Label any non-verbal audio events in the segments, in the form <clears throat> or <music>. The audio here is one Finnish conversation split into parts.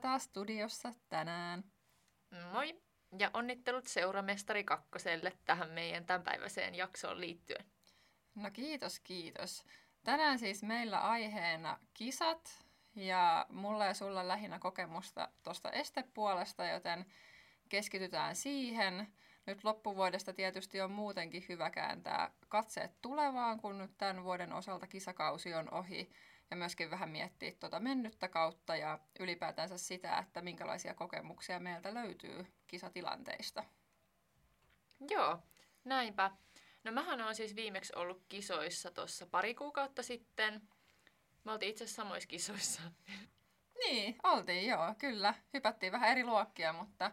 Taas studiossa tänään. Moi! Ja onnittelut seuramestari kakkoselle tähän meidän tämänpäiväiseen jaksoon liittyen. No kiitos, kiitos. Tänään siis meillä aiheena kisat ja mulla ja sulla lähinnä kokemusta tuosta estepuolesta, joten keskitytään siihen. Nyt loppuvuodesta tietysti on muutenkin hyvä kääntää katseet tulevaan, kun nyt tämän vuoden osalta kisakausi on ohi ja myöskin vähän miettiä tuota mennyttä kautta ja ylipäätänsä sitä, että minkälaisia kokemuksia meiltä löytyy kisatilanteista. Joo, näinpä. No mähän on siis viimeksi ollut kisoissa tuossa pari kuukautta sitten. Me oltiin itse asiassa samoissa kisoissa. Niin, oltiin joo, kyllä. Hypättiin vähän eri luokkia, mutta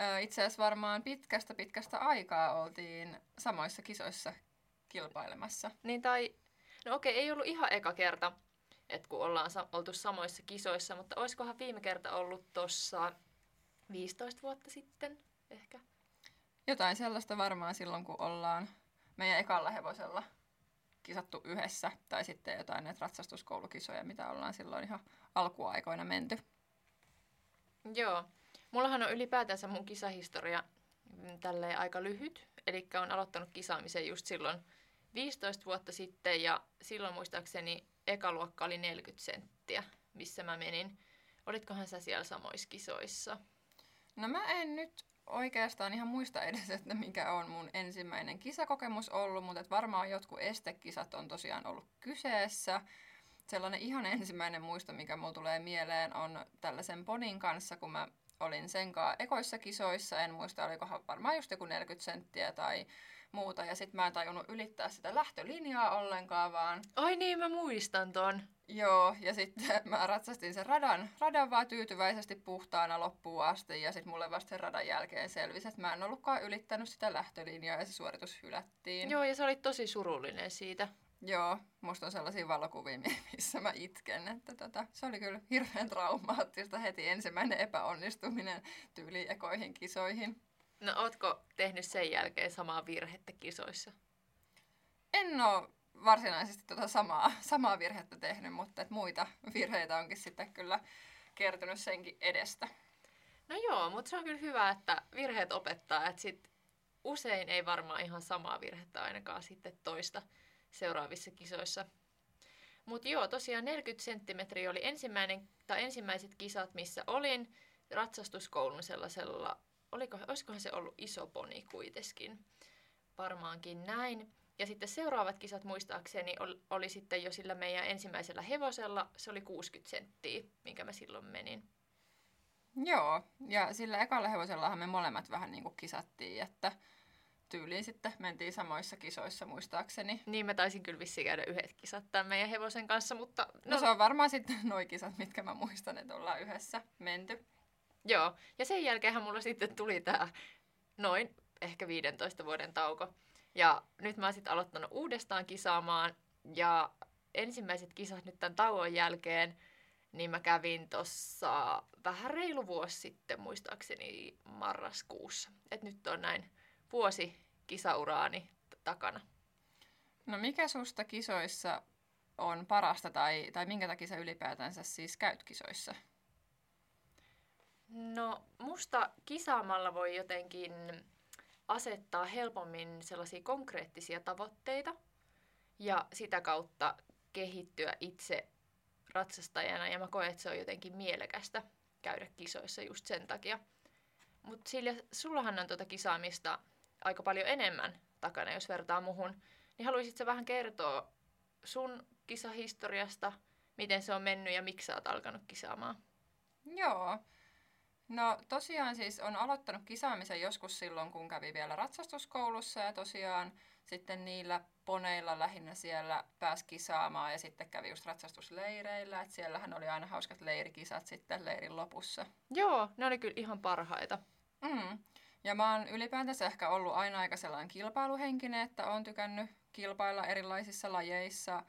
ö, itse asiassa varmaan pitkästä pitkästä aikaa oltiin samoissa kisoissa kilpailemassa. Niin tai, no okei, ei ollut ihan eka kerta, että kun ollaan sa- oltu samoissa kisoissa, mutta olisikohan viime kerta ollut tuossa 15 vuotta sitten ehkä? Jotain sellaista varmaan silloin, kun ollaan meidän ekalla hevosella kisattu yhdessä, tai sitten jotain näitä ratsastuskoulukisoja, mitä ollaan silloin ihan alkuaikoina menty. Joo. Mullahan on ylipäätänsä mun kisahistoria mm, tälleen aika lyhyt. Eli on aloittanut kisaamisen just silloin 15 vuotta sitten ja silloin muistaakseni eka luokka oli 40 senttiä, missä mä menin. Olitkohan sä siellä samoissa kisoissa? No mä en nyt oikeastaan ihan muista edes, että mikä on mun ensimmäinen kisakokemus ollut, mutta varmaan jotkut estekisat on tosiaan ollut kyseessä. Sellainen ihan ensimmäinen muisto, mikä mulla tulee mieleen, on tällaisen ponin kanssa, kun mä olin sen kanssa ekoissa kisoissa. En muista, olikohan varmaan just joku 40 senttiä tai muuta. Ja sitten mä en tajunnut ylittää sitä lähtölinjaa ollenkaan, vaan Ai niin, mä muistan ton. Joo, ja sitten <laughs> mä ratsastin sen radan, radan vaan tyytyväisesti puhtaana loppuun asti, ja sitten mulle vasta sen radan jälkeen selvisi, että mä en ollutkaan ylittänyt sitä lähtölinjaa, ja se suoritus hylättiin. Joo, ja sä olit tosi surullinen siitä. Joo, musta on sellaisia valokuvia, <laughs> missä mä itken, että tota, se oli kyllä hirveän traumaattista heti ensimmäinen epäonnistuminen tyyli ekoihin kisoihin. No ootko tehnyt sen jälkeen samaa virhettä kisoissa? En oo varsinaisesti tota samaa, samaa virhettä tehnyt, mutta et muita virheitä onkin sitten kyllä kertynyt senkin edestä. No joo, mutta se on kyllä hyvä, että virheet opettaa, että sit usein ei varmaan ihan samaa virhettä ainakaan sitten toista seuraavissa kisoissa. Mutta joo, tosiaan 40 senttimetriä oli ensimmäinen, tai ensimmäiset kisat, missä olin ratsastuskoulun sellaisella, oliko, olisikohan se ollut iso poni kuitenkin, varmaankin näin. Ja sitten seuraavat kisat muistaakseni oli, oli sitten jo sillä meidän ensimmäisellä hevosella, se oli 60 senttiä, minkä mä silloin menin. Joo, ja sillä ekalla hevosellahan me molemmat vähän niin kuin kisattiin, että tyyliin sitten mentiin samoissa kisoissa muistaakseni. Niin mä taisin kyllä vissiin käydä yhdet kisat tämän meidän hevosen kanssa, mutta... No, no se on varmaan sitten noi kisat, mitkä mä muistan, että ollaan yhdessä menty. Joo, ja sen jälkeenhän mulla sitten tuli tää noin ehkä 15 vuoden tauko. Ja nyt mä oon sitten aloittanut uudestaan kisaamaan, ja ensimmäiset kisat nyt tämän tauon jälkeen, niin mä kävin tuossa vähän reilu vuosi sitten, muistaakseni marraskuussa. Et nyt on näin vuosi kisauraani takana. No mikä susta kisoissa on parasta tai, tai minkä takia sä ylipäätänsä siis käyt kisoissa? No musta kisaamalla voi jotenkin asettaa helpommin sellaisia konkreettisia tavoitteita ja sitä kautta kehittyä itse ratsastajana ja mä koen, että se on jotenkin mielekästä käydä kisoissa just sen takia. Mutta Silja, sullahan on tuota kisaamista aika paljon enemmän takana, jos vertaa muhun. Niin haluaisitko vähän kertoa sun kisahistoriasta, miten se on mennyt ja miksi sä oot alkanut kisaamaan? Joo. No tosiaan siis on aloittanut kisaamisen joskus silloin, kun kävi vielä ratsastuskoulussa ja tosiaan sitten niillä poneilla lähinnä siellä pääsi kisaamaan ja sitten kävi just ratsastusleireillä, että siellähän oli aina hauskat leirikisat sitten leirin lopussa. Joo, ne oli kyllä ihan parhaita. Mm. Ja mä oon ylipäätänsä ehkä ollut aina aika sellainen kilpailuhenkinen, että oon tykännyt kilpailla erilaisissa lajeissa,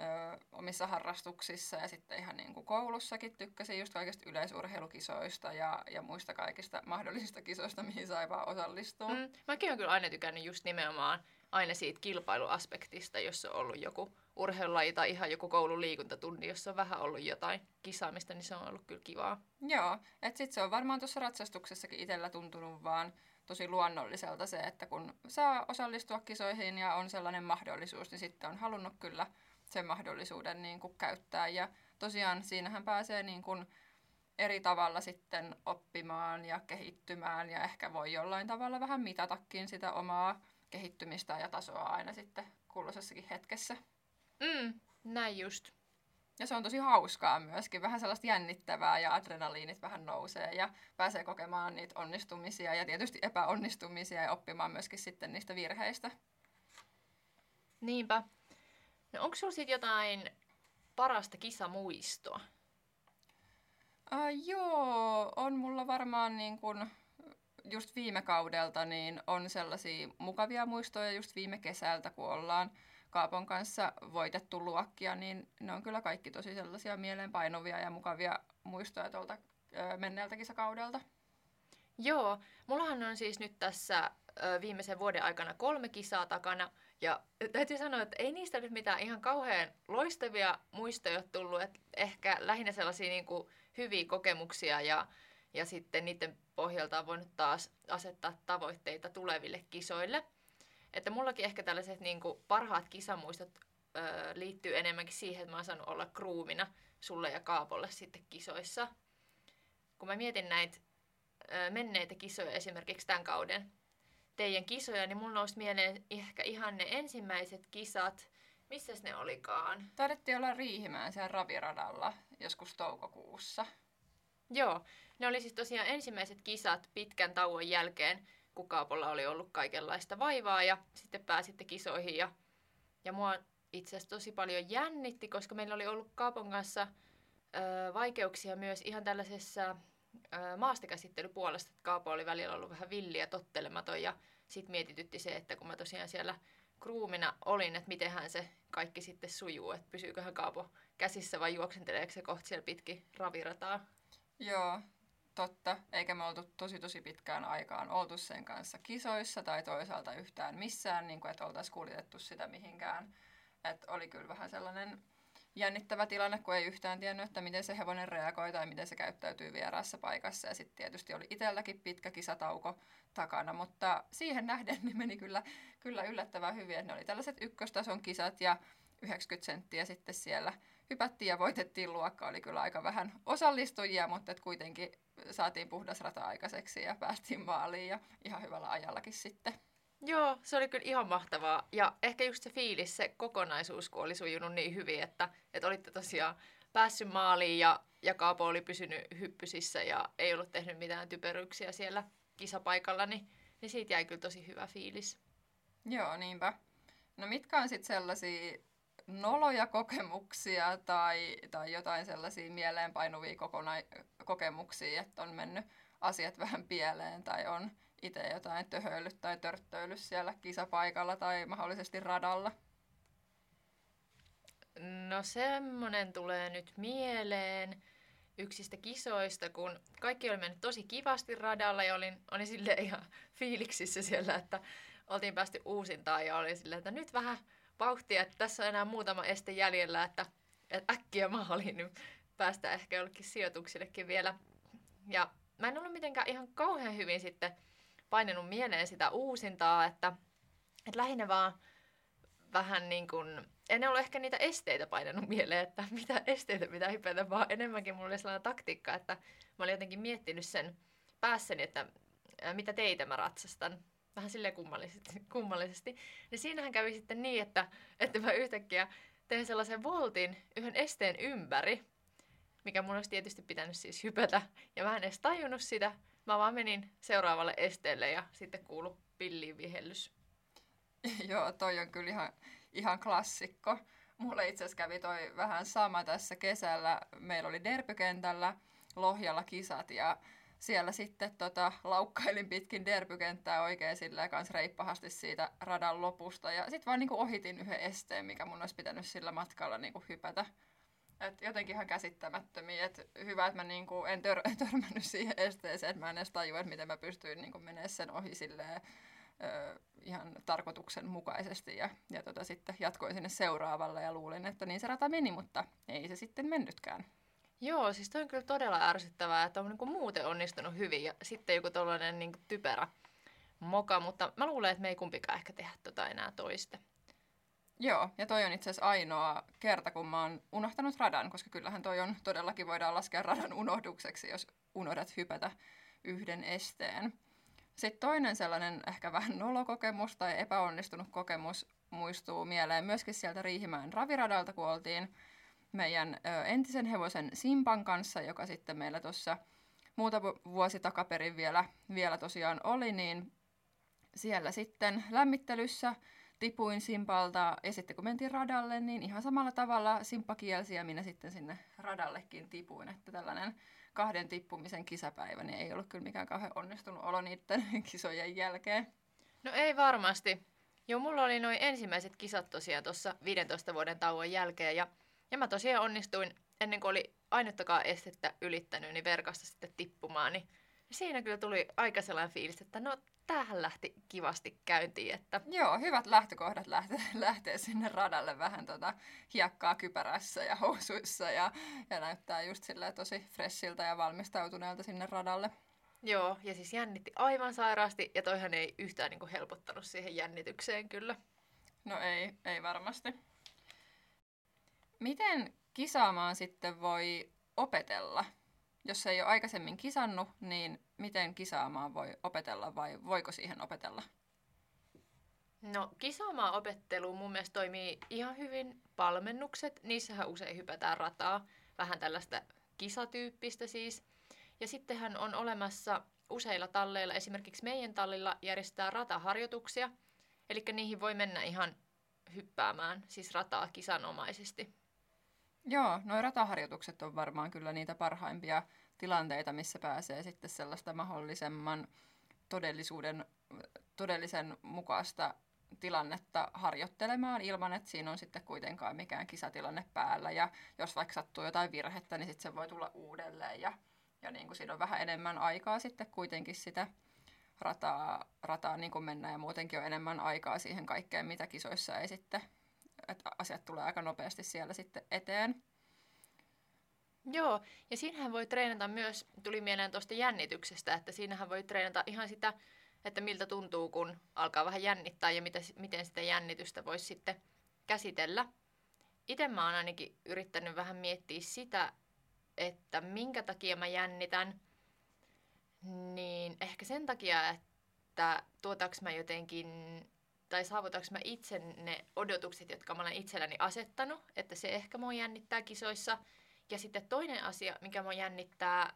ö, omissa harrastuksissa ja sitten ihan niin kuin koulussakin tykkäsin just kaikista yleisurheilukisoista ja, ja muista kaikista mahdollisista kisoista, mihin sai vaan osallistua. Mm. Mäkin oon kyllä aina tykännyt just nimenomaan aina siitä kilpailuaspektista, jos on ollut joku urheilulaji tai ihan joku koulun liikuntatunti, jossa on vähän ollut jotain kisaamista, niin se on ollut kyllä kivaa. Joo, että sitten se on varmaan tuossa ratsastuksessakin itsellä tuntunut vaan tosi luonnolliselta se, että kun saa osallistua kisoihin ja on sellainen mahdollisuus, niin sitten on halunnut kyllä sen mahdollisuuden niin kuin käyttää. Ja tosiaan siinähän pääsee niin kuin eri tavalla sitten oppimaan ja kehittymään ja ehkä voi jollain tavalla vähän mitatakin sitä omaa kehittymistä ja tasoa aina sitten kulloisessakin hetkessä. Mm, näin just. Ja se on tosi hauskaa myöskin, vähän sellaista jännittävää ja adrenaliinit vähän nousee ja pääsee kokemaan niitä onnistumisia ja tietysti epäonnistumisia ja oppimaan myöskin sitten niistä virheistä. Niinpä. No onko sinulla sitten jotain parasta kisamuistoa? Uh, joo, on mulla varmaan niin kun just viime kaudelta niin on sellaisia mukavia muistoja just viime kesältä, kun ollaan Kaapon kanssa voitettu luokkia, niin ne on kyllä kaikki tosi sellaisia mieleenpainuvia ja mukavia muistoja tuolta menneeltä kisakaudelta. Joo, mullahan on siis nyt tässä viimeisen vuoden aikana kolme kisaa takana. Ja täytyy sanoa, että ei niistä nyt mitään ihan kauhean loistavia muistoja ole tullut. Että ehkä lähinnä sellaisia niin kuin hyviä kokemuksia ja, ja sitten niiden pohjalta on voinut taas asettaa tavoitteita tuleville kisoille. Että mullakin ehkä tällaiset niin kuin parhaat kisamuistot ö, liittyy enemmänkin siihen, että mä oon saanut olla kruumina sulle ja Kaapolle sitten kisoissa. Kun mä mietin näitä menneitä kisoja esimerkiksi tämän kauden teidän kisoja, niin mulla nousi mieleen ehkä ihan ne ensimmäiset kisat. Missä ne olikaan? Taidettiin olla Riihimään siellä raviradalla joskus toukokuussa. Joo, ne oli siis tosiaan ensimmäiset kisat pitkän tauon jälkeen, kun Kaapolla oli ollut kaikenlaista vaivaa ja sitten pääsitte kisoihin. Ja, ja mua itse asiassa tosi paljon jännitti, koska meillä oli ollut Kaapon kanssa ö, vaikeuksia myös ihan tällaisessa maastakäsittelypuolesta, että Kaapo oli välillä ollut vähän villi ja tottelematon ja sitten mietitytti se, että kun mä tosiaan siellä kruumina olin, että mitenhän se kaikki sitten sujuu, että pysyyköhän Kaapo käsissä vai juoksenteleekö se kohta siellä pitkin ravirataa. Joo, totta. Eikä me oltu tosi tosi pitkään aikaan oltu sen kanssa kisoissa tai toisaalta yhtään missään, niin kuin, että oltaisiin kuljetettu sitä mihinkään. Et oli kyllä vähän sellainen jännittävä tilanne, kun ei yhtään tiennyt, että miten se hevonen reagoi tai miten se käyttäytyy vieraassa paikassa. Ja sitten tietysti oli itselläkin pitkä kisatauko takana, mutta siihen nähden <laughs> niin meni kyllä, kyllä yllättävän hyvin. Että ne oli tällaiset ykköstason kisat ja 90 senttiä sitten siellä hypättiin ja voitettiin luokka. Oli kyllä aika vähän osallistujia, mutta et kuitenkin saatiin puhdas rata aikaiseksi ja päästiin maaliin ja ihan hyvällä ajallakin sitten. Joo, se oli kyllä ihan mahtavaa. Ja ehkä just se fiilis, se kokonaisuus, kun oli sujunut niin hyvin, että, että olitte tosiaan päässyt maaliin ja, ja Kaapo oli pysynyt hyppysissä ja ei ollut tehnyt mitään typeryksiä siellä kisapaikalla, niin, niin siitä jäi kyllä tosi hyvä fiilis. Joo, niinpä. No mitkä on sitten sellaisia noloja kokemuksia tai, tai jotain sellaisia mieleenpainuvia kokona- kokemuksia, että on mennyt asiat vähän pieleen tai on itse jotain töhöillyt tai törttöillyt siellä kisapaikalla tai mahdollisesti radalla? No semmonen tulee nyt mieleen yksistä kisoista, kun kaikki oli mennyt tosi kivasti radalla ja olin, olin sille ihan fiiliksissä siellä, että oltiin päästy uusintaan ja olin silleen, että nyt vähän vauhtia, että tässä on enää muutama este jäljellä, että, että äkkiä maaliin, niin päästä ehkä jollekin sijoituksillekin vielä. Ja mä en ollut mitenkään ihan kauhean hyvin sitten painanut mieleen sitä uusintaa, että, että lähinnä vaan vähän niin kuin, en ollut ehkä niitä esteitä painanut mieleen, että mitä esteitä pitää hypätä, vaan enemmänkin mulla oli sellainen taktiikka, että mä olin jotenkin miettinyt sen päässäni, että mitä teitä mä ratsastan vähän sille kummallisesti, kummallisesti. Niin siinähän kävi sitten niin, että, että mä yhtäkkiä tein sellaisen voltin yhden esteen ympäri. mikä mun olisi tietysti pitänyt siis hypätä. Ja mä en edes tajunnut sitä. Mä vaan menin seuraavalle esteelle ja sitten kuulu pilliin vihellys. <laughs> Joo, toi on kyllä ihan, ihan klassikko. Mulle itse asiassa kävi toi vähän sama tässä kesällä. Meillä oli derpykentällä Lohjalla kisat ja siellä sitten tota, laukkailin pitkin derpykenttää oikein silleen kans reippahasti siitä radan lopusta. Ja sitten vaan niinku ohitin yhden esteen, mikä mun olisi pitänyt sillä matkalla niinku hypätä. Et jotenkin ihan käsittämättömiä. Et hyvä, että mä niinku en tör- <laughs> törmännyt siihen esteeseen, että mä en edes tajua, että miten mä pystyin niinku menemään sen ohi silleen, ö, ihan tarkoituksenmukaisesti. Ja, ja tota, sitten jatkoin sinne seuraavalle ja luulin, että niin se rata meni, mutta ei se sitten mennytkään. Joo, siis toi on kyllä todella ärsyttävää, että on niinku muuten onnistunut hyvin ja sitten joku tollainen niinku typerä moka, mutta mä luulen, että me ei kumpikaan ehkä tehdä tota enää toista. Joo, ja toi on itse asiassa ainoa kerta, kun mä oon unohtanut radan, koska kyllähän toi on todellakin voidaan laskea radan unohdukseksi, jos unohdat hypätä yhden esteen. Sitten toinen sellainen ehkä vähän nolokokemus tai epäonnistunut kokemus muistuu mieleen myöskin sieltä Riihimäen raviradalta, kun oltiin meidän entisen hevosen Simpan kanssa, joka sitten meillä tuossa muutama vuosi takaperin vielä, vielä tosiaan oli, niin siellä sitten lämmittelyssä tipuin Simpalta ja sitten kun mentiin radalle, niin ihan samalla tavalla Simppa kielsi ja minä sitten sinne radallekin tipuin, että tällainen kahden tippumisen kisapäivä niin ei ollut kyllä mikään kauhean onnistunut olo niiden <laughs> kisojen jälkeen. No ei varmasti. Joo, mulla oli noin ensimmäiset kisat tosiaan tuossa 15 vuoden tauon jälkeen ja, ja mä tosiaan onnistuin ennen kuin oli ainuttakaan estettä ylittänyt, niin verkasta sitten tippumaan, niin siinä kyllä tuli aika sellainen fiilis, että no tämähän lähti kivasti käyntiin. Että... Joo, hyvät lähtökohdat lähteä, lähteä sinne radalle vähän tota hiekkaa kypärässä ja housuissa ja, ja näyttää just silleen tosi freshiltä ja valmistautuneelta sinne radalle. Joo, ja siis jännitti aivan sairaasti ja toihan ei yhtään niin kuin helpottanut siihen jännitykseen kyllä. No ei, ei varmasti. Miten kisaamaan sitten voi opetella? Jos ei ole aikaisemmin kisannut, niin miten kisaamaan voi opetella vai voiko siihen opetella? No kisaamaan opettelu mun mielestä toimii ihan hyvin valmennukset. Niissähän usein hypätään rataa, vähän tällaista kisatyyppistä siis. Ja sittenhän on olemassa useilla talleilla, esimerkiksi meidän tallilla järjestetään rataharjoituksia. Eli niihin voi mennä ihan hyppäämään, siis rataa kisanomaisesti. Joo, nuo rataharjoitukset on varmaan kyllä niitä parhaimpia tilanteita, missä pääsee sitten sellaista mahdollisemman todellisuuden, todellisen mukaista tilannetta harjoittelemaan ilman, että siinä on sitten kuitenkaan mikään kisatilanne päällä. Ja jos vaikka sattuu jotain virhettä, niin sitten se voi tulla uudelleen. Ja, ja niin kuin siinä on vähän enemmän aikaa sitten kuitenkin sitä rataa, rataa niin kuin mennä ja muutenkin on enemmän aikaa siihen kaikkeen, mitä kisoissa ei sitten, että asiat tulee aika nopeasti siellä sitten eteen. Joo, ja siinähän voi treenata myös, tuli mieleen tuosta jännityksestä, että siinähän voi treenata ihan sitä, että miltä tuntuu, kun alkaa vähän jännittää ja mitä, miten sitä jännitystä voisi sitten käsitellä. Itse mä oon ainakin yrittänyt vähän miettiä sitä, että minkä takia mä jännitän, niin ehkä sen takia, että tuotaks mä jotenkin, tai saavutaks mä itse ne odotukset, jotka mä olen itselläni asettanut, että se ehkä mua jännittää kisoissa – ja sitten toinen asia, mikä mua jännittää,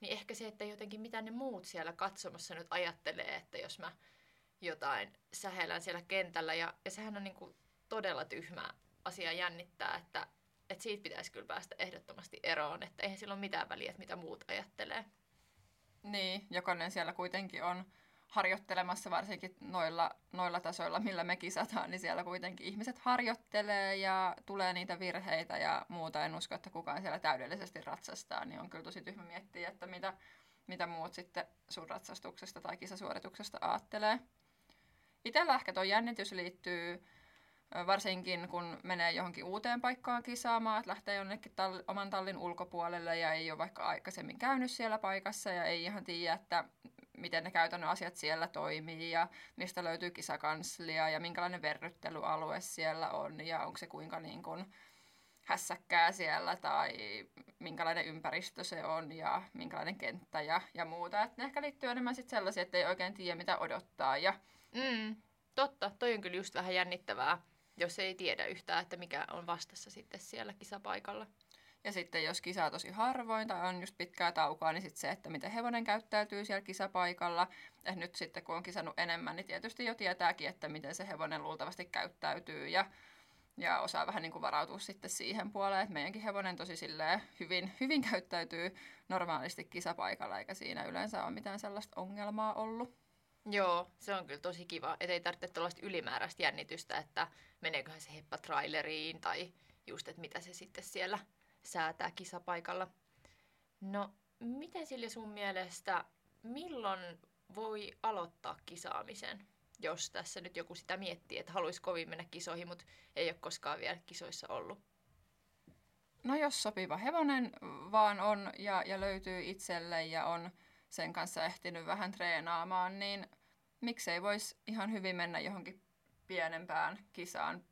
niin ehkä se, että jotenkin mitä ne muut siellä katsomassa nyt ajattelee, että jos mä jotain sähelän siellä kentällä. Ja, ja sehän on niin kuin todella tyhmä asia jännittää, että, että siitä pitäisi kyllä päästä ehdottomasti eroon, että eihän sillä ole mitään väliä, että mitä muut ajattelee. Niin, jokainen siellä kuitenkin on harjoittelemassa, varsinkin noilla, noilla tasoilla, millä me kisataan, niin siellä kuitenkin ihmiset harjoittelee ja tulee niitä virheitä ja muuta. En usko, että kukaan siellä täydellisesti ratsastaa, niin on kyllä tosi tyhmä miettiä, että mitä, mitä muut sitten sun ratsastuksesta tai kisasuorituksesta aattelee. Itsellä ehkä tuo jännitys liittyy varsinkin kun menee johonkin uuteen paikkaan kisaamaan, että lähtee jonnekin tall- oman tallin ulkopuolelle ja ei ole vaikka aikaisemmin käynyt siellä paikassa ja ei ihan tiedä, että miten ne käytännön asiat siellä toimii ja mistä löytyy kisakanslia ja minkälainen verryttelyalue siellä on ja onko se kuinka niin kuin hässäkkää siellä tai minkälainen ympäristö se on ja minkälainen kenttä ja, ja muuta. Et ne ehkä liittyy enemmän sit sellaisia, että ei oikein tiedä mitä odottaa. Ja... Mm, totta, toi on kyllä just vähän jännittävää, jos ei tiedä yhtään, että mikä on vastassa sitten siellä kisapaikalla. Ja sitten jos kisaa tosi harvoin tai on just pitkää taukoa, niin sitten se, että miten hevonen käyttäytyy siellä kisapaikalla. Ja nyt sitten kun on kisannut enemmän, niin tietysti jo tietääkin, että miten se hevonen luultavasti käyttäytyy ja, ja osaa vähän niin kuin varautua sitten siihen puoleen, että meidänkin hevonen tosi hyvin, hyvin käyttäytyy normaalisti kisapaikalla, eikä siinä yleensä ole mitään sellaista ongelmaa ollut. Joo, se on kyllä tosi kiva, ettei tarvitse tällaista ylimääräistä jännitystä, että meneeköhän se heppa traileriin tai just, että mitä se sitten siellä säätää kisapaikalla. No, miten sille sun mielestä, milloin voi aloittaa kisaamisen? Jos tässä nyt joku sitä miettii, että haluaisi kovin mennä kisoihin, mutta ei ole koskaan vielä kisoissa ollut. No jos sopiva hevonen vaan on ja, ja löytyy itselle ja on sen kanssa ehtinyt vähän treenaamaan, niin miksei voisi ihan hyvin mennä johonkin pienempään kisaan,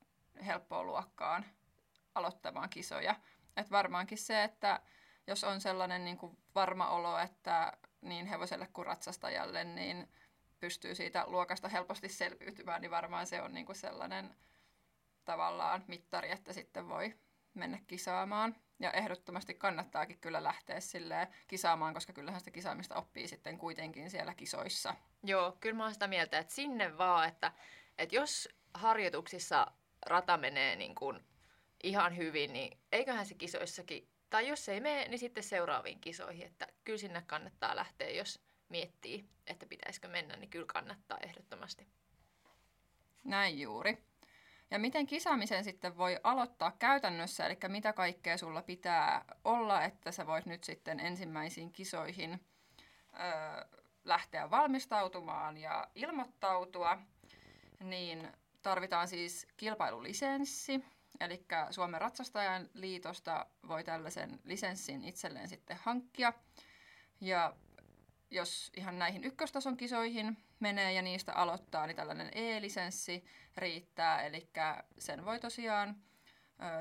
helppoon luokkaan aloittamaan kisoja. Et varmaankin se, että jos on sellainen niin kuin varma olo, että niin hevoselle kuin ratsastajalle, niin pystyy siitä luokasta helposti selviytymään, niin varmaan se on niin kuin sellainen tavallaan mittari, että sitten voi mennä kisaamaan. Ja ehdottomasti kannattaakin kyllä lähteä sille kisaamaan, koska kyllähän sitä kisaamista oppii sitten kuitenkin siellä kisoissa. Joo, kyllä mä oon sitä mieltä, että sinne vaan, että, että jos harjoituksissa rata menee niin kuin ihan hyvin, niin eiköhän se kisoissakin, tai jos ei mene, niin sitten seuraaviin kisoihin, että kyllä sinne kannattaa lähteä, jos miettii, että pitäisikö mennä, niin kyllä kannattaa ehdottomasti. Näin juuri. Ja miten kisaamisen sitten voi aloittaa käytännössä, eli mitä kaikkea sulla pitää olla, että sä voit nyt sitten ensimmäisiin kisoihin ö, lähteä valmistautumaan ja ilmoittautua, niin tarvitaan siis kilpailulisenssi, eli Suomen ratsastajan liitosta voi tällaisen lisenssin itselleen sitten hankkia. Ja jos ihan näihin ykköstason kisoihin menee ja niistä aloittaa, niin tällainen e-lisenssi riittää. Eli sen voi tosiaan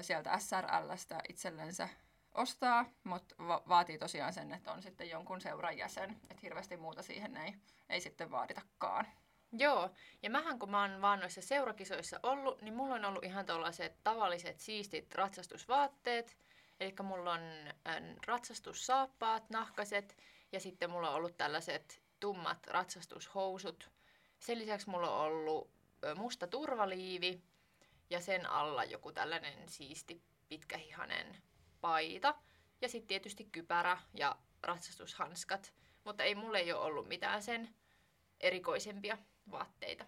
sieltä SRLstä itsellensä ostaa, mutta va- vaatii tosiaan sen, että on sitten jonkun seuran jäsen. Että hirveästi muuta siihen ei, ei sitten vaaditakaan. Joo, ja mähän kun mä oon vaan noissa seurakisoissa ollut, niin mulla on ollut ihan tällaiset tavalliset siistit ratsastusvaatteet. Eli mulla on ratsastussaappaat, nahkaset ja sitten mulla on ollut tällaiset tummat ratsastushousut. Sen lisäksi mulla on ollut musta turvaliivi ja sen alla joku tällainen siisti pitkähihanen paita. Ja sitten tietysti kypärä ja ratsastushanskat. Mutta ei mulle ei ole ollut mitään sen erikoisempia vaatteita.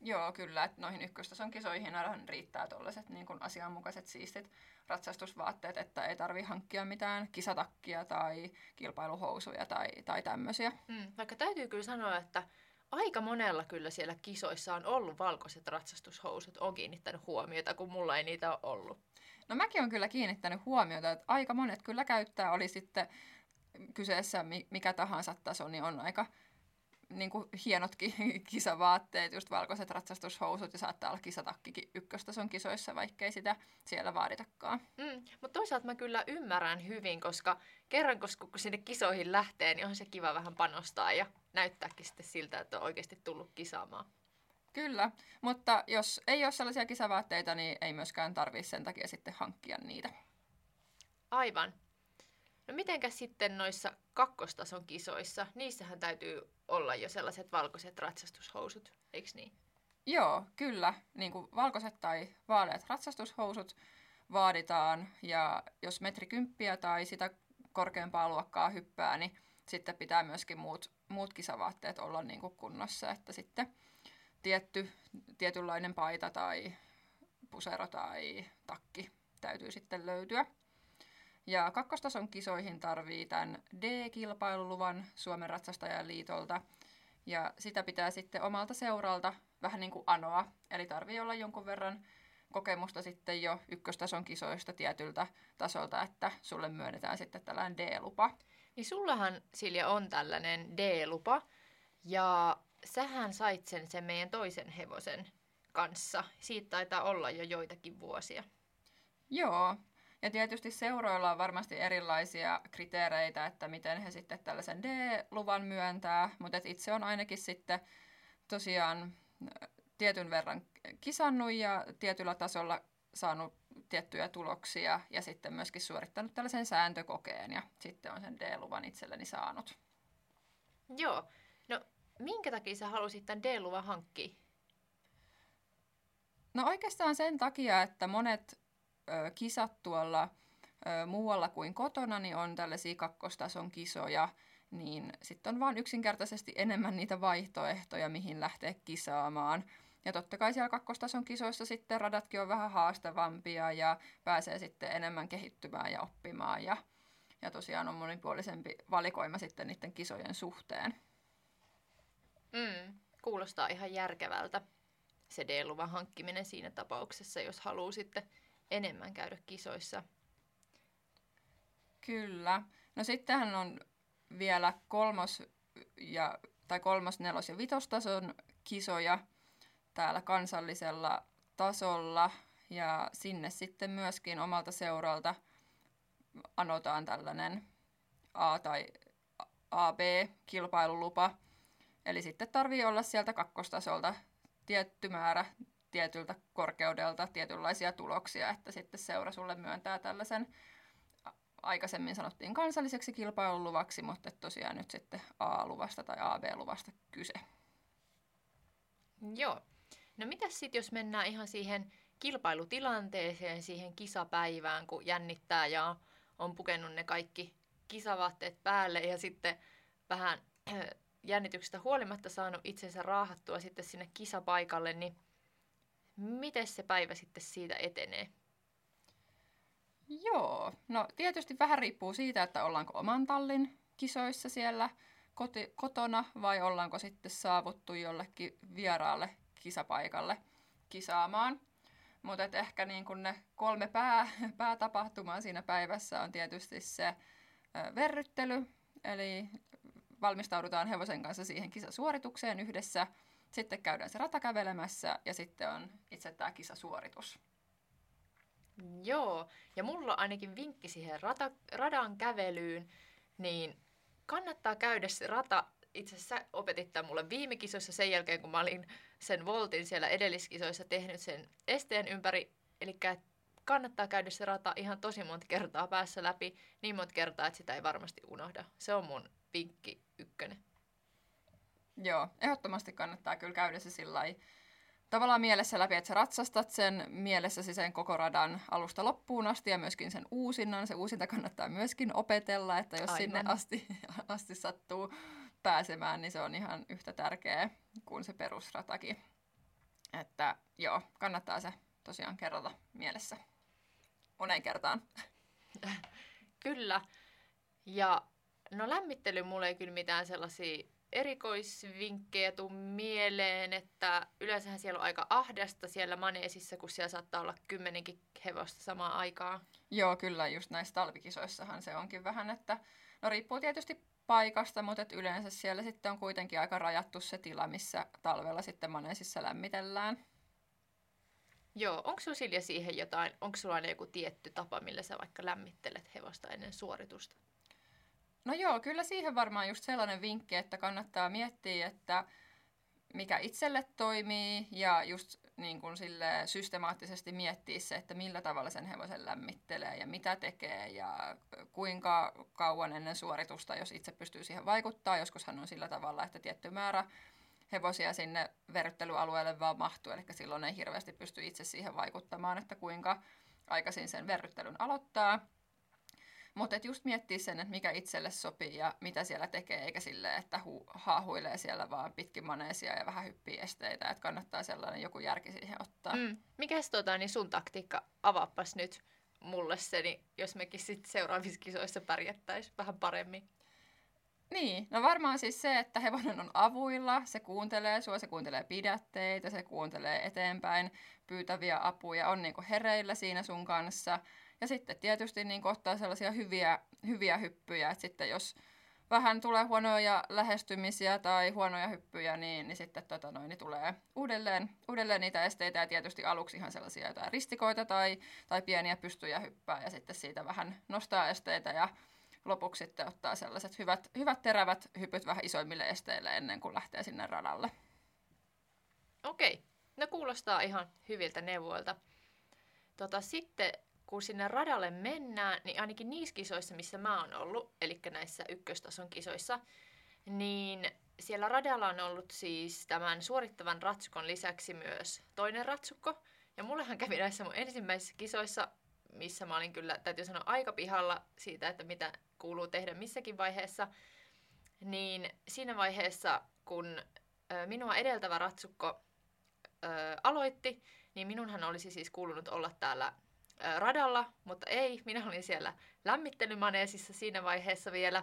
Joo, kyllä. Että noihin ykköstason kisoihin riittää tuollaiset niin asianmukaiset siistit ratsastusvaatteet, että ei tarvi hankkia mitään kisatakkia tai kilpailuhousuja tai, tai tämmöisiä. Mm, vaikka täytyy kyllä sanoa, että aika monella kyllä siellä kisoissa on ollut valkoiset ratsastushousut. on kiinnittänyt huomiota, kun mulla ei niitä ole ollut. No mäkin on kyllä kiinnittänyt huomiota, että aika monet kyllä käyttää, oli sitten kyseessä mikä tahansa taso, niin on aika niin kuin hienotkin <laughs> kisavaatteet, just valkoiset ratsastushousut ja saattaa olla kisatakkikin ykköstason kisoissa, vaikkei sitä siellä vaaditakaan. Mm, mutta toisaalta mä kyllä ymmärrän hyvin, koska kerran kun sinne kisoihin lähtee, niin on se kiva vähän panostaa ja näyttääkin sitten siltä, että on oikeasti tullut kisaamaan. Kyllä, mutta jos ei ole sellaisia kisavaatteita, niin ei myöskään tarvitse sen takia sitten hankkia niitä. Aivan. No mitenkäs sitten noissa kakkostason kisoissa, niissähän täytyy olla jo sellaiset valkoiset ratsastushousut, eikö niin? Joo, kyllä. Niin kuin valkoiset tai vaaleat ratsastushousut vaaditaan ja jos metri kymppiä tai sitä korkeampaa luokkaa hyppää, niin sitten pitää myöskin muut, muut kisavaatteet olla niin kuin kunnossa, että sitten tietty, tietynlainen paita tai pusero tai takki täytyy sitten löytyä. Ja kakkostason kisoihin tarvii tämän D-kilpailuluvan Suomen ratsastajan liitolta. Ja sitä pitää sitten omalta seuralta vähän niin kuin anoa. Eli tarvii olla jonkun verran kokemusta sitten jo ykköstason kisoista tietyltä tasolta, että sulle myönnetään sitten tällainen D-lupa. Niin sullahan Silja on tällainen D-lupa ja sähän sait sen, sen meidän toisen hevosen kanssa. Siitä taitaa olla jo joitakin vuosia. Joo, ja tietysti seuroilla on varmasti erilaisia kriteereitä, että miten he sitten tällaisen D-luvan myöntää, mutta itse on ainakin sitten tosiaan tietyn verran kisannut ja tietyllä tasolla saanut tiettyjä tuloksia ja sitten myöskin suorittanut tällaisen sääntökokeen ja sitten on sen D-luvan itselleni saanut. Joo. No, minkä takia sä halusit tämän D-luvan hankkia? No oikeastaan sen takia, että monet kisat tuolla muualla kuin kotona niin on tällaisia kakkostason kisoja, niin sitten on vaan yksinkertaisesti enemmän niitä vaihtoehtoja, mihin lähteä kisaamaan. Ja totta kai siellä kakkostason kisoissa sitten radatkin on vähän haastavampia ja pääsee sitten enemmän kehittymään ja oppimaan. Ja, ja tosiaan on monipuolisempi valikoima sitten niiden kisojen suhteen. Mm, kuulostaa ihan järkevältä se D-luvan hankkiminen siinä tapauksessa, jos haluaa sitten enemmän käydä kisoissa. Kyllä. No sittenhän on vielä kolmos, ja, tai kolmos, nelos ja vitostason kisoja täällä kansallisella tasolla. Ja sinne sitten myöskin omalta seuralta anotaan tällainen A- tai AB-kilpailulupa. Eli sitten tarvii olla sieltä kakkostasolta tietty määrä tietyltä korkeudelta tietynlaisia tuloksia, että sitten seura sulle myöntää tällaisen aikaisemmin sanottiin kansalliseksi kilpailuluvaksi, mutta tosiaan nyt sitten A-luvasta tai AB-luvasta kyse. Joo. No mitä sitten, jos mennään ihan siihen kilpailutilanteeseen, siihen kisapäivään, kun jännittää ja on pukenut ne kaikki kisavaatteet päälle ja sitten vähän <clears throat> jännityksestä huolimatta saanut itsensä raahattua sitten sinne kisapaikalle, niin miten se päivä sitten siitä etenee? Joo, no tietysti vähän riippuu siitä, että ollaanko oman tallin kisoissa siellä koti, kotona vai ollaanko sitten saavuttu jollekin vieraalle kisapaikalle kisaamaan. Mutta ehkä niin kun ne kolme pää, <laughs> päätapahtumaa siinä päivässä on tietysti se verryttely, eli valmistaudutaan hevosen kanssa siihen kisasuoritukseen yhdessä. Sitten käydään se rata kävelemässä ja sitten on itse tämä kisasuoritus. Joo, ja mulla on ainakin vinkki siihen rata, radan kävelyyn, niin kannattaa käydä se rata. Itse asiassa opetit tämän mulle viime kisoissa sen jälkeen, kun mä olin sen voltin siellä edelliskisoissa tehnyt sen esteen ympäri. Eli kannattaa käydä se rata ihan tosi monta kertaa päässä läpi, niin monta kertaa, että sitä ei varmasti unohda. Se on mun vinkki ykkönen. Joo, ehdottomasti kannattaa kyllä käydä se sillä tavallaan mielessä läpi, että sä ratsastat sen mielessäsi sen koko radan alusta loppuun asti ja myöskin sen uusinnan. Se uusinta kannattaa myöskin opetella, että jos Aivan. sinne asti, <laughs> asti sattuu pääsemään, niin se on ihan yhtä tärkeä kuin se perusratakin. Että joo, kannattaa se tosiaan kerrata mielessä moneen kertaan. <laughs> Kyllä. Ja no lämmittely mulle ei kyllä mitään sellaisia erikoisvinkkejä tuu mieleen, että yleensähän siellä on aika ahdasta siellä maneesissa, kun siellä saattaa olla kymmenenkin hevosta samaan aikaan. Joo, kyllä, just näissä talvikisoissahan se onkin vähän, että no riippuu tietysti paikasta, mutta et yleensä siellä sitten on kuitenkin aika rajattu se tila, missä talvella sitten maneesissa lämmitellään. Joo, onko sinulla Silja siihen jotain, onko sulla joku tietty tapa, millä sä vaikka lämmittelet hevosta ennen suoritusta? No joo, kyllä siihen varmaan just sellainen vinkki, että kannattaa miettiä, että mikä itselle toimii ja just niin kuin sille systemaattisesti miettiä se, että millä tavalla sen hevosen lämmittelee ja mitä tekee ja kuinka kauan ennen suoritusta, jos itse pystyy siihen vaikuttaa. Joskushan on sillä tavalla, että tietty määrä hevosia sinne verryttelyalueelle vaan mahtuu, eli silloin ei hirveästi pysty itse siihen vaikuttamaan, että kuinka aikaisin sen verryttelyn aloittaa. Mutta just miettiä sen, että mikä itselle sopii ja mitä siellä tekee, eikä sille, että hu- haahuilee siellä vaan pitkin maneesia ja vähän hyppii esteitä. Että kannattaa sellainen joku järki siihen ottaa. Mm. Mikäs tota, niin sun taktiikka? Avaapas nyt mulle se, niin jos mekin sitten seuraavissa kisoissa pärjättäisiin vähän paremmin. Niin, no varmaan siis se, että hevonen on avuilla, se kuuntelee sua, se kuuntelee pidätteitä, se kuuntelee eteenpäin pyytäviä apuja, on niinku hereillä siinä sun kanssa – ja sitten tietysti niin ottaa sellaisia hyviä, hyviä hyppyjä, että sitten jos vähän tulee huonoja lähestymisiä tai huonoja hyppyjä, niin, niin sitten tota noin, niin tulee uudelleen, uudelleen niitä esteitä ja tietysti aluksi ihan sellaisia jotain ristikoita tai, tai pieniä pystyjä hyppää ja sitten siitä vähän nostaa esteitä ja lopuksi sitten ottaa sellaiset hyvät, hyvät terävät hypyt vähän isoimmille esteille ennen kuin lähtee sinne radalle. Okei, no kuulostaa ihan hyviltä neuvoilta. tota, sitten kun sinne radalle mennään, niin ainakin niissä kisoissa, missä mä oon ollut, eli näissä ykköstason kisoissa, niin siellä radalla on ollut siis tämän suorittavan ratsukon lisäksi myös toinen ratsukko. Ja mullehan kävi näissä mun ensimmäisissä kisoissa, missä mä olin kyllä, täytyy sanoa, aika pihalla siitä, että mitä kuuluu tehdä missäkin vaiheessa. Niin siinä vaiheessa, kun minua edeltävä ratsukko ö, aloitti, niin minunhan olisi siis kuulunut olla täällä radalla, mutta ei, minä olin siellä lämmittelymaneesissa siinä vaiheessa vielä.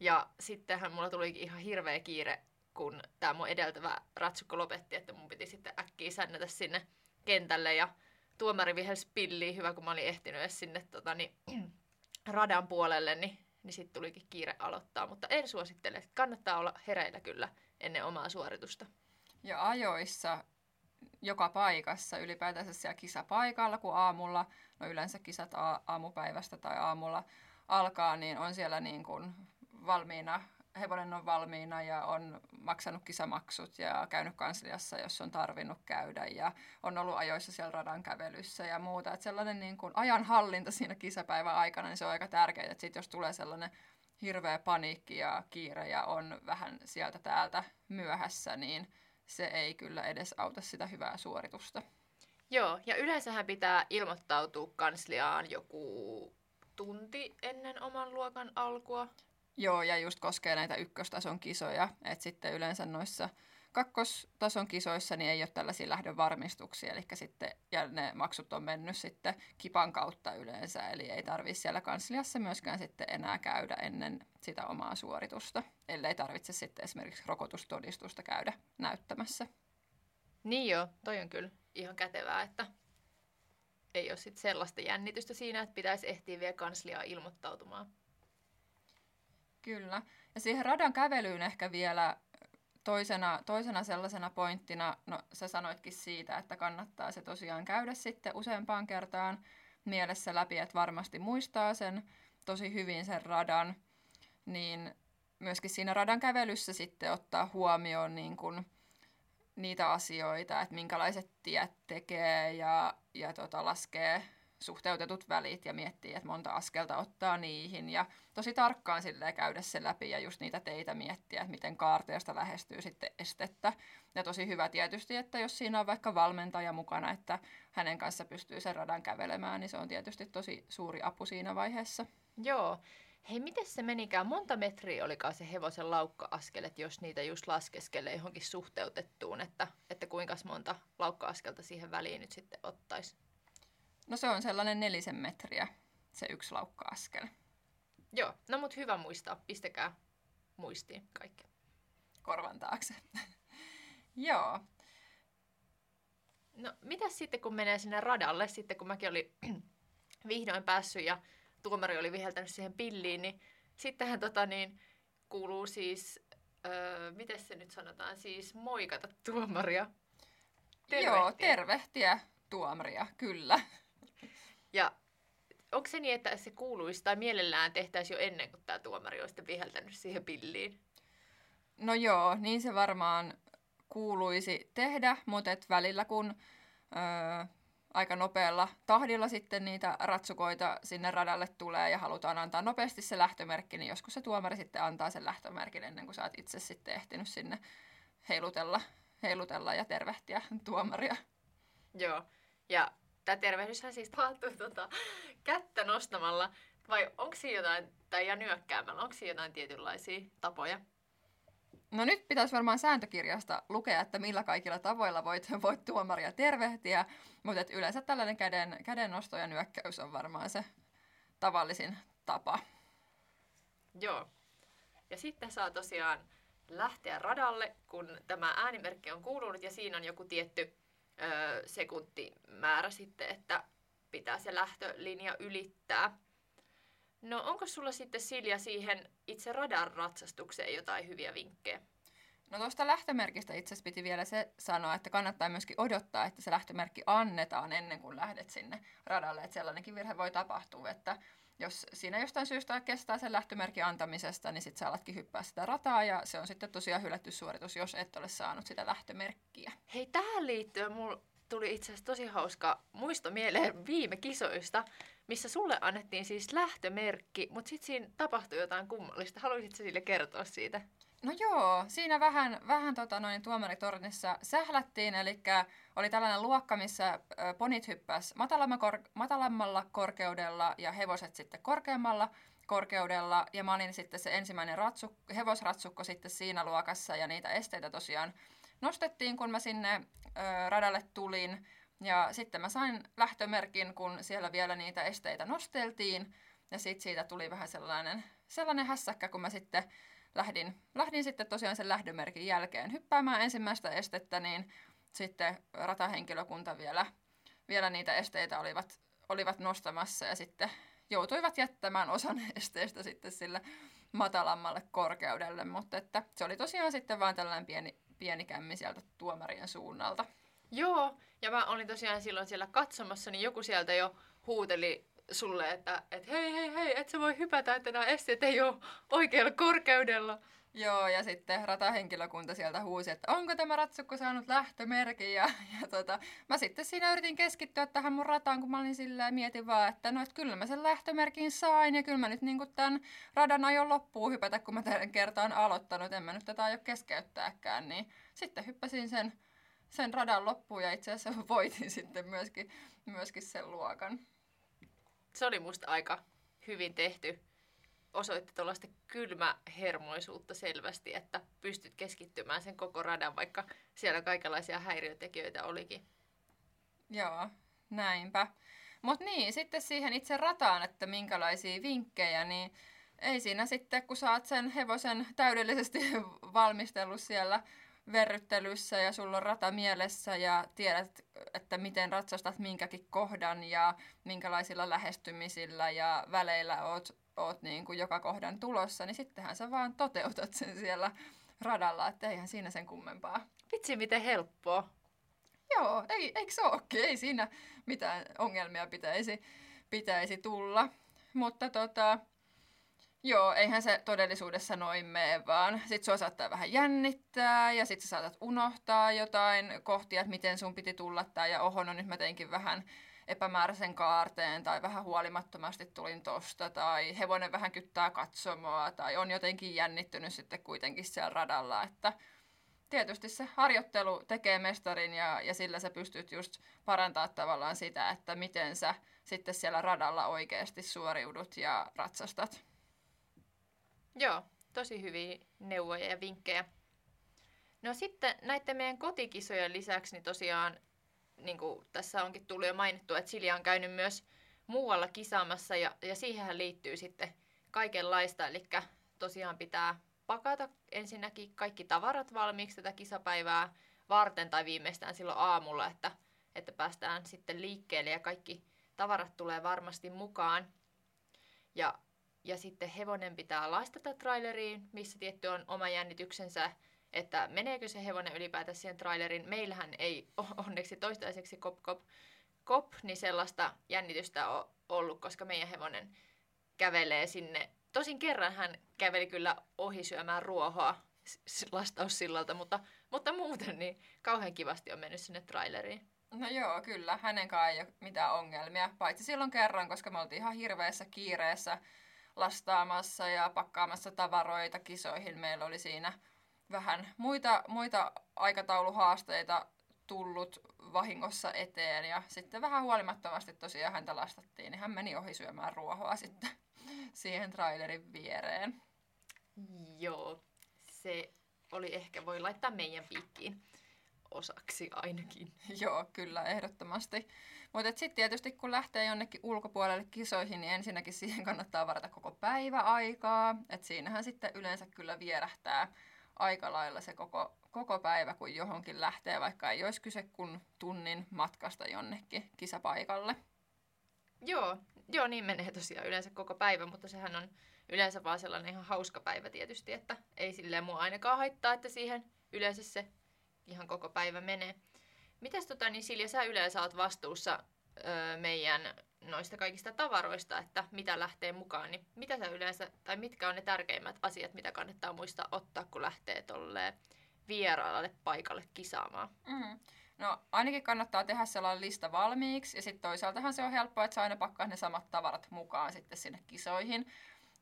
Ja sittenhän mulla tulikin ihan hirveä kiire, kun tämä mun edeltävä ratsukko lopetti, että mun piti sitten äkkiä sännätä sinne kentälle ja tuomari vihelsi pilliin, hyvä kun mä olin ehtinyt edes sinne tota, niin, <clears throat> radan puolelle, niin, niin sitten tulikin kiire aloittaa. Mutta en suosittele, kannattaa olla hereillä kyllä ennen omaa suoritusta. Ja ajoissa joka paikassa, ylipäätänsä siellä kisapaikalla, kun aamulla, no yleensä kisat aamupäivästä tai aamulla alkaa, niin on siellä niin kuin valmiina, hevonen on valmiina ja on maksanut kisamaksut ja käynyt kansliassa, jos on tarvinnut käydä ja on ollut ajoissa siellä radan kävelyssä ja muuta. Että sellainen niin kuin ajanhallinta siinä kisapäivän aikana, niin se on aika tärkeää, että sit jos tulee sellainen hirveä paniikki ja kiire ja on vähän sieltä täältä myöhässä, niin se ei kyllä edes auta sitä hyvää suoritusta. Joo, ja yleensähän pitää ilmoittautua kansliaan joku tunti ennen oman luokan alkua. Joo, ja just koskee näitä ykköstason kisoja, että sitten yleensä noissa kakkostason kisoissa niin ei ole tällaisia lähdövarmistuksia, eli sitten, ja ne maksut on mennyt sitten kipan kautta yleensä, eli ei tarvitse siellä kansliassa myöskään sitten enää käydä ennen sitä omaa suoritusta, ellei tarvitse sitten esimerkiksi rokotustodistusta käydä näyttämässä. Niin joo, toi on kyllä ihan kätevää, että ei ole sitten sellaista jännitystä siinä, että pitäisi ehtiä vielä kansliaa ilmoittautumaan. Kyllä. Ja siihen radan kävelyyn ehkä vielä toisena, toisena sellaisena pointtina, no sä sanoitkin siitä, että kannattaa se tosiaan käydä sitten useampaan kertaan mielessä läpi, että varmasti muistaa sen tosi hyvin sen radan, niin myöskin siinä radan kävelyssä sitten ottaa huomioon niin kuin niitä asioita, että minkälaiset tiet tekee ja, ja tota, laskee suhteutetut välit ja miettii, että monta askelta ottaa niihin ja tosi tarkkaan sille käydä se läpi ja just niitä teitä miettiä, että miten kaarteesta lähestyy sitten estettä. Ja tosi hyvä tietysti, että jos siinä on vaikka valmentaja mukana, että hänen kanssa pystyy sen radan kävelemään, niin se on tietysti tosi suuri apu siinä vaiheessa. Joo. Hei, miten se menikään? Monta metriä olikaan se hevosen laukka-askelet, jos niitä just laskeskelee johonkin suhteutettuun, että, että kuinka monta laukka-askelta siihen väliin nyt sitten ottaisi? No se on sellainen nelisen metriä, se yksi laukka-askel. Joo, no mut hyvä muistaa. Pistäkää muistiin kaikki. Korvan taakse. <laughs> Joo. No mitä sitten kun menee sinne radalle, sitten kun mäkin olin <clears throat> vihdoin päässyt ja tuomari oli viheltänyt siihen pilliin, niin sittenhän tota niin, kuuluu siis, öö, miten se nyt sanotaan, siis moikata tuomaria. Tervehtiä. Joo, tervehtiä tuomaria, kyllä. <laughs> Ja onko se niin, että se kuuluisi tai mielellään tehtäisiin jo ennen kuin tämä tuomari olisi viheltänyt siihen pilliin? No joo, niin se varmaan kuuluisi tehdä, mutta et välillä kun öö, aika nopealla tahdilla sitten niitä ratsukoita sinne radalle tulee ja halutaan antaa nopeasti se lähtömerkki, niin joskus se tuomari sitten antaa sen lähtömerkin ennen kuin sä oot itse sitten ehtinyt sinne heilutella, heilutella ja tervehtiä tuomaria. Joo, ja tämä tervehdyshän siis tapahtuu tota, kättä nostamalla, vai onko siinä jotain, tai ja nyökkäämällä, onko siinä jotain tietynlaisia tapoja? No nyt pitäisi varmaan sääntökirjasta lukea, että millä kaikilla tavoilla voit, voit tuomaria tervehtiä, mutta et yleensä tällainen käden, käden nosto ja nyökkäys on varmaan se tavallisin tapa. Joo. Ja sitten saa tosiaan lähteä radalle, kun tämä äänimerkki on kuulunut ja siinä on joku tietty ö, sekuntimäärä sitten, että pitää se lähtölinja ylittää. No onko sulla sitten Silja siihen itse radan ratsastukseen jotain hyviä vinkkejä? No tuosta lähtömerkistä itse asiassa piti vielä se sanoa, että kannattaa myöskin odottaa, että se lähtömerkki annetaan ennen kuin lähdet sinne radalle. Että sellainenkin virhe voi tapahtua, että jos siinä jostain syystä kestää sen lähtömerkin antamisesta, niin sitten sä alatkin hyppää sitä rataa ja se on sitten tosiaan hylätty suoritus, jos et ole saanut sitä lähtömerkkiä. Hei, tähän liittyen mulla tuli itse asiassa tosi hauska muisto mieleen viime kisoista, missä sulle annettiin siis lähtömerkki, mutta sitten siinä tapahtui jotain kummallista. Haluaisitko sille kertoa siitä? No joo, siinä vähän, vähän tota noin tuomaritornissa sählättiin, eli oli tällainen luokka, missä ponit hyppäs matalammalla korkeudella ja hevoset sitten korkeammalla korkeudella. Ja mä olin sitten se ensimmäinen ratsu, hevosratsukko sitten siinä luokassa ja niitä esteitä tosiaan nostettiin, kun mä sinne ö, radalle tulin. Ja sitten mä sain lähtömerkin, kun siellä vielä niitä esteitä nosteltiin. Ja sitten siitä tuli vähän sellainen, sellainen hässäkkä, kun mä sitten lähdin, lähdin sitten tosiaan sen lähdömerkin jälkeen hyppäämään ensimmäistä estettä, niin sitten ratahenkilökunta vielä, vielä niitä esteitä olivat, olivat nostamassa ja sitten joutuivat jättämään osan <laughs> esteistä sitten sille matalammalle korkeudelle, mutta että se oli tosiaan sitten vain tällainen pieni, pieni kämmi sieltä tuomarien suunnalta. Joo, ja mä olin tosiaan silloin siellä katsomassa, niin joku sieltä jo huuteli sulle, että et hei hei hei, et sä voi hypätä, että nämä esteet ei ole oikealla korkeudella. Joo, ja sitten ratahenkilökunta sieltä huusi, että onko tämä ratsukko saanut lähtömerkin. Ja, <laughs> ja tota, mä sitten siinä yritin keskittyä tähän mun rataan, kun mä olin silleen, mietin vaan, että no, et kyllä mä sen lähtömerkin sain. Ja kyllä mä nyt niin tämän radan ajon loppuun hypätä, kun mä tämän kertaan aloittanut. En mä nyt tätä aio keskeyttääkään. Niin sitten hyppäsin sen, sen radan loppuun ja itse asiassa <laughs> voitin sitten myöskin, myöskin sen luokan. Se oli musta aika hyvin tehty osoitti tuollaista kylmähermoisuutta selvästi, että pystyt keskittymään sen koko radan, vaikka siellä kaikenlaisia häiriötekijöitä olikin. Joo, näinpä. Mutta niin, sitten siihen itse rataan, että minkälaisia vinkkejä, niin ei siinä sitten, kun saat sen hevosen täydellisesti <laughs> valmistellut siellä verryttelyssä ja sulla on rata mielessä ja tiedät, että miten ratsastat minkäkin kohdan ja minkälaisilla lähestymisillä ja väleillä oot oot niin kuin joka kohdan tulossa, niin sittenhän sä vaan toteutat sen siellä radalla, että eihän siinä sen kummempaa. Vitsi, miten helppoa. Joo, ei, eikö se olekin? Ei siinä mitään ongelmia pitäisi, pitäisi tulla. Mutta tota, joo, eihän se todellisuudessa noin mene, vaan sit sua saattaa vähän jännittää ja sit sä saatat unohtaa jotain kohtia, että miten sun piti tulla tää ja oho, no nyt mä teinkin vähän epämääräisen kaarteen tai vähän huolimattomasti tulin tosta tai hevonen vähän kyttää katsomoa tai on jotenkin jännittynyt sitten kuitenkin siellä radalla, että tietysti se harjoittelu tekee mestarin ja, ja sillä sä pystyt just parantaa tavallaan sitä, että miten sä sitten siellä radalla oikeasti suoriudut ja ratsastat. Joo, tosi hyviä neuvoja ja vinkkejä. No sitten näiden meidän kotikisojen lisäksi niin tosiaan niin kuin tässä onkin tullut jo mainittu, että Silja on käynyt myös muualla kisaamassa ja, ja siihen liittyy sitten kaikenlaista. Eli tosiaan pitää pakata ensinnäkin kaikki tavarat valmiiksi tätä kisapäivää varten tai viimeistään silloin aamulla, että, että päästään sitten liikkeelle ja kaikki tavarat tulee varmasti mukaan. Ja, ja sitten hevonen pitää lastata traileriin, missä tietty on oma jännityksensä että meneekö se hevonen ylipäätään siihen trailerin. Meillähän ei onneksi toistaiseksi kop, kop, kop, niin sellaista jännitystä ole ollut, koska meidän hevonen kävelee sinne. Tosin kerran hän käveli kyllä ohi syömään ruohoa lastaussillalta, mutta, mutta muuten niin kauhean kivasti on mennyt sinne traileriin. No joo, kyllä. Hänen kanssa ei ole mitään ongelmia, paitsi silloin kerran, koska me oltiin ihan hirveässä kiireessä lastaamassa ja pakkaamassa tavaroita kisoihin. Meillä oli siinä vähän muita, muita aikatauluhaasteita tullut vahingossa eteen ja sitten vähän huolimattomasti tosiaan häntä lastattiin, niin hän meni ohi syömään ruohoa sitten <laughs> siihen trailerin viereen. Joo, se oli ehkä, voi laittaa meidän piikkiin osaksi ainakin. Joo, kyllä, ehdottomasti. Mutta sitten tietysti kun lähtee jonnekin ulkopuolelle kisoihin, niin ensinnäkin siihen kannattaa varata koko päivä aikaa. että siinähän sitten yleensä kyllä vierähtää aika lailla se koko, koko päivä, kun johonkin lähtee, vaikka ei olisi kyse kuin tunnin matkasta jonnekin kisapaikalle. Joo, joo, niin menee tosiaan yleensä koko päivä, mutta sehän on yleensä vaan sellainen ihan hauska päivä tietysti, että ei silleen mua ainakaan haittaa, että siihen yleensä se ihan koko päivä menee. Mitäs tota, niin Silja, sä yleensä oot vastuussa öö, meidän noista kaikista tavaroista, että mitä lähtee mukaan, niin mitä sä yleensä, tai mitkä on ne tärkeimmät asiat, mitä kannattaa muistaa ottaa, kun lähtee tolle vieraalle paikalle kisaamaan? Mm. No ainakin kannattaa tehdä sellainen lista valmiiksi ja sitten toisaaltahan se on helppoa, että saa aina pakkaa ne samat tavarat mukaan sitten sinne kisoihin.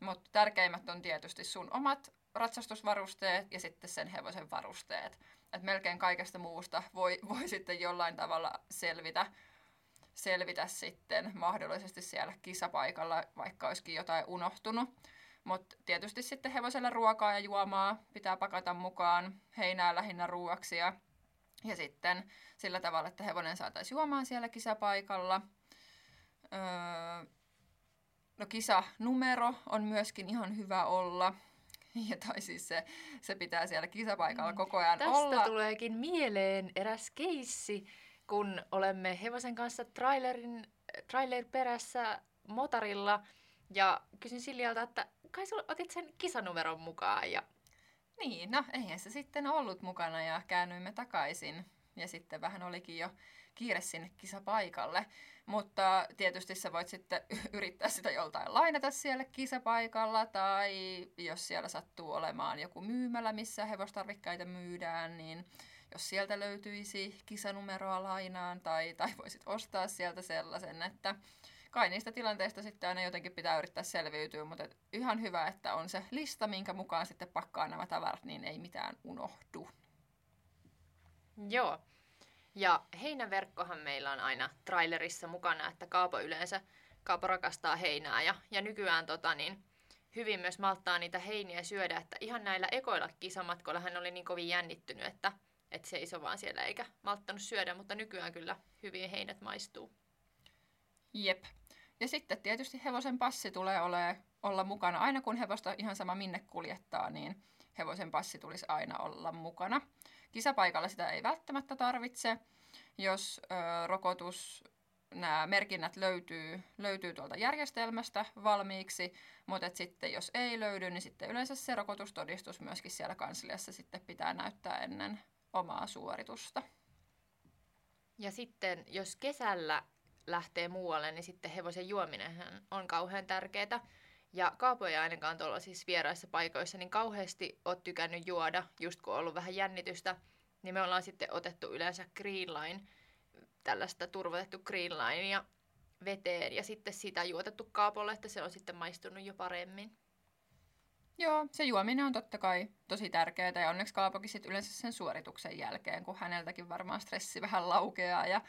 Mutta tärkeimmät on tietysti sun omat ratsastusvarusteet ja sitten sen hevosen varusteet. Et melkein kaikesta muusta voi, <laughs> voi sitten jollain tavalla selvitä, selvitä sitten mahdollisesti siellä kisapaikalla, vaikka olisikin jotain unohtunut. Mutta tietysti sitten hevoselle ruokaa ja juomaa pitää pakata mukaan, heinää lähinnä ruuaksi ja, ja sitten sillä tavalla, että hevonen saataisiin juomaan siellä kisapaikalla. Öö, no kisanumero on myöskin ihan hyvä olla. Ja tai siis se, se pitää siellä kisapaikalla mm. koko ajan Tästä olla. Tästä tuleekin mieleen eräs keissi, kun olemme hevosen kanssa trailerin, trailer perässä motarilla ja kysyn Siljalta, että kai sä otit sen kisanumeron mukaan ja niin, no eihän se sitten ollut mukana ja käännyimme takaisin. Ja sitten vähän olikin jo kiire sinne kisapaikalle. Mutta tietysti sä voit sitten <laughs> yrittää sitä joltain lainata siellä kisapaikalla tai jos siellä sattuu olemaan joku myymälä, missä hevostarvikkaita myydään, niin jos sieltä löytyisi kisanumeroa lainaan tai, <laughs> tai voisit ostaa sieltä sellaisen, että kai niistä tilanteista sitten aina jotenkin pitää yrittää selviytyä, mutta ihan hyvä, että on se lista, minkä mukaan sitten pakkaa nämä tavarat, niin ei mitään unohdu. Joo. Ja heinäverkkohan meillä on aina trailerissa mukana, että Kaapo yleensä, Kaapo rakastaa heinää ja, ja nykyään tota, niin, hyvin myös malttaa niitä heiniä syödä, että ihan näillä ekoilla kisamatkoilla hän oli niin kovin jännittynyt, että, että seisoi vaan siellä eikä malttanut syödä, mutta nykyään kyllä hyvin heinät maistuu. Jep. Ja sitten tietysti hevosen passi tulee ole, olla mukana. Aina kun hevosta ihan sama minne kuljettaa, niin hevosen passi tulisi aina olla mukana. Kisapaikalla sitä ei välttämättä tarvitse, jos ö, rokotus, nämä merkinnät löytyy, löytyy tuolta järjestelmästä valmiiksi, mutta sitten jos ei löydy, niin sitten yleensä se rokotustodistus myöskin siellä kansliassa sitten pitää näyttää ennen omaa suoritusta. Ja sitten jos kesällä lähtee muualle, niin sitten hevosen juominen on kauhean tärkeää. Ja kaapoja ainakaan tuolla siis vieraissa paikoissa, niin kauheasti oot tykännyt juoda, just kun on ollut vähän jännitystä, niin me ollaan sitten otettu yleensä green line, tällaista turvotettu green ja veteen ja sitten sitä juotettu kaapolle, että se on sitten maistunut jo paremmin. Joo, se juominen on totta kai tosi tärkeää ja onneksi Kaapokin sit yleensä sen suorituksen jälkeen, kun häneltäkin varmaan stressi vähän laukeaa ja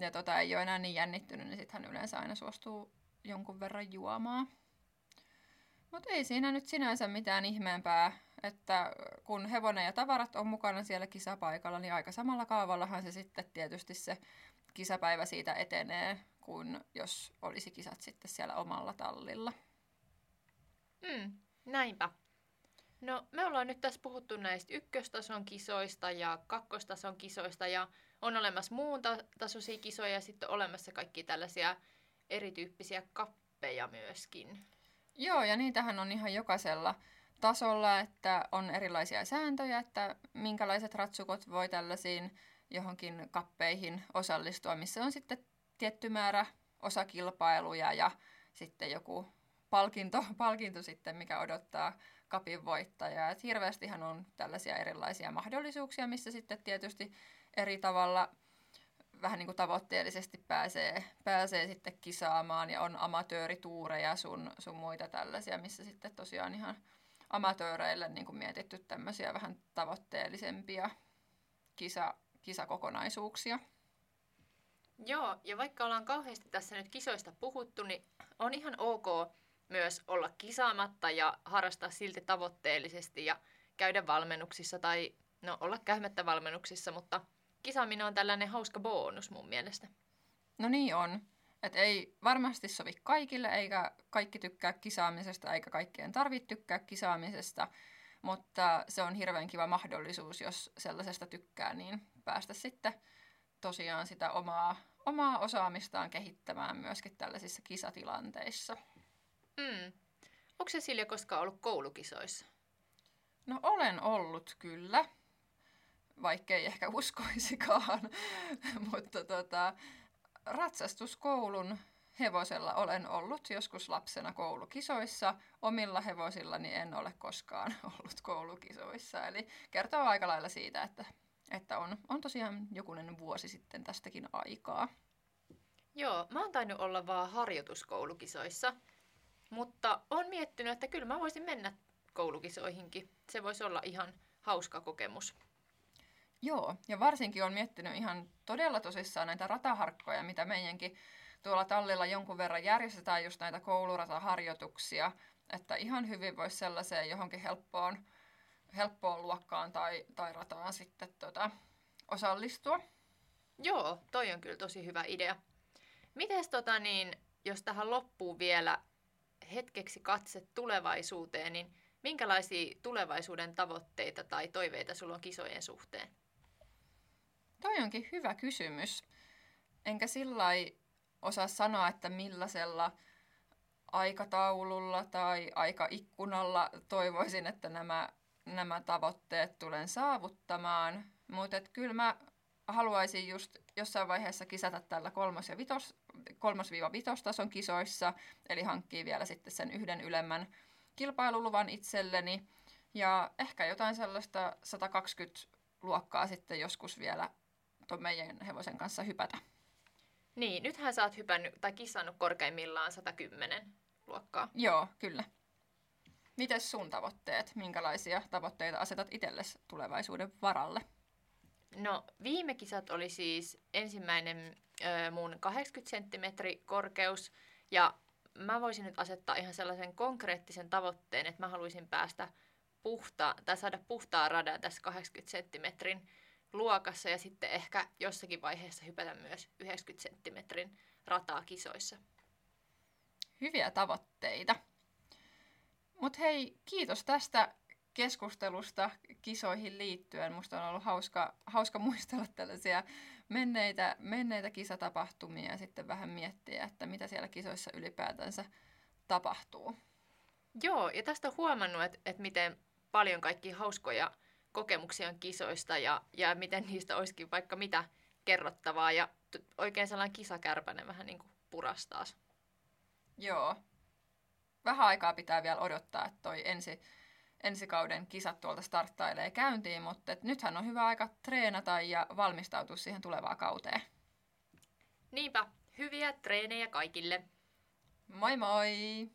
ja tota, ei ole enää niin jännittynyt, niin sitten hän yleensä aina suostuu jonkun verran juomaan. Mutta ei siinä nyt sinänsä mitään ihmeempää, että kun hevonen ja tavarat on mukana siellä kisapaikalla, niin aika samalla kaavallahan se sitten tietysti se kisapäivä siitä etenee, kuin jos olisi kisat sitten siellä omalla tallilla. Mm, näinpä. No me ollaan nyt tässä puhuttu näistä ykköstason kisoista ja kakkostason kisoista ja on olemassa muun tasoisia kisoja ja sitten olemassa kaikki tällaisia erityyppisiä kappeja myöskin. Joo, ja niitähän on ihan jokaisella tasolla, että on erilaisia sääntöjä, että minkälaiset ratsukot voi tällaisiin johonkin kappeihin osallistua, missä on sitten tietty määrä osakilpailuja ja sitten joku palkinto, <laughs> palkinto sitten, mikä odottaa kapin voittajaa. Hirveästihan on tällaisia erilaisia mahdollisuuksia, missä sitten tietysti eri tavalla vähän niin kuin tavoitteellisesti pääsee, pääsee sitten kisaamaan ja on amatöörituureja sun, sun muita tällaisia, missä sitten tosiaan ihan amatööreille niin kuin mietitty tämmöisiä vähän tavoitteellisempia kisa, kisakokonaisuuksia. Joo, ja vaikka ollaan kauheasti tässä nyt kisoista puhuttu, niin on ihan ok myös olla kisaamatta ja harrastaa silti tavoitteellisesti ja käydä valmennuksissa tai no olla käymättä valmennuksissa, mutta kisaaminen on tällainen hauska bonus mun mielestä. No niin on. Et ei varmasti sovi kaikille, eikä kaikki tykkää kisaamisesta, eikä kaikkien tarvitse tykkää kisaamisesta, mutta se on hirveän kiva mahdollisuus, jos sellaisesta tykkää, niin päästä sitten tosiaan sitä omaa, omaa osaamistaan kehittämään myöskin tällaisissa kisatilanteissa. Mm. Onko se Silja koskaan ollut koulukisoissa? No olen ollut kyllä vaikkei ehkä uskoisikaan. <laughs> Mutta tota, ratsastuskoulun hevosella olen ollut joskus lapsena koulukisoissa. Omilla hevosillani en ole koskaan <laughs> ollut koulukisoissa. Eli kertoo aika lailla siitä, että, että on, on tosiaan jokunen vuosi sitten tästäkin aikaa. Joo, mä oon tainnut olla vaan harjoituskoulukisoissa, mutta on miettinyt, että kyllä mä voisin mennä koulukisoihinkin. Se voisi olla ihan hauska kokemus. Joo, ja varsinkin on miettinyt ihan todella tosissaan näitä rataharkkoja, mitä meidänkin tuolla tallilla jonkun verran järjestetään just näitä koulurataharjoituksia, että ihan hyvin voisi sellaiseen johonkin helppoon, helppoon luokkaan tai, tai rataan sitten tota, osallistua. Joo, toi on kyllä tosi hyvä idea. Mites tota niin, jos tähän loppuu vielä hetkeksi katse tulevaisuuteen, niin minkälaisia tulevaisuuden tavoitteita tai toiveita sulla on kisojen suhteen? Toi onkin hyvä kysymys. Enkä sillä osaa sanoa, että millaisella aikataululla tai aikaikkunalla toivoisin, että nämä, nämä tavoitteet tulen saavuttamaan. Mutta kyllä mä haluaisin just jossain vaiheessa kisata tällä kolmos- ja vitos, kolmos-vitostason kisoissa, eli hankkii vielä sitten sen yhden ylemmän kilpailuluvan itselleni. Ja ehkä jotain sellaista 120 luokkaa sitten joskus vielä tuon meidän hevosen kanssa hypätä. Niin, nythän sä oot hypännyt tai kissannut korkeimmillaan 110 luokkaa. Joo, kyllä. Mites sun tavoitteet? Minkälaisia tavoitteita asetat itsellesi tulevaisuuden varalle? No, viime kisat oli siis ensimmäinen ö, mun 80 cm korkeus ja mä voisin nyt asettaa ihan sellaisen konkreettisen tavoitteen, että mä haluaisin päästä puhta, tai saada puhtaa radan tässä 80 cm luokassa ja sitten ehkä jossakin vaiheessa hypätä myös 90 cm rataa kisoissa. Hyviä tavoitteita. Mutta hei, kiitos tästä keskustelusta kisoihin liittyen. Musta on ollut hauska, hauska muistella tällaisia menneitä, menneitä kisatapahtumia ja sitten vähän miettiä, että mitä siellä kisoissa ylipäätänsä tapahtuu. Joo, ja tästä on huomannut, että, että miten paljon kaikki hauskoja kokemuksia on kisoista ja, ja miten niistä olisikin vaikka mitä kerrottavaa. Ja t- oikein sellainen kisakärpäinen vähän niin kuin. Joo. Vähän aikaa pitää vielä odottaa, että toi ensi, ensi kauden kisat tuolta starttailee käyntiin, mutta et nythän on hyvä aika treenata ja valmistautua siihen tulevaan kauteen. Niinpä, hyviä treenejä kaikille. Moi moi!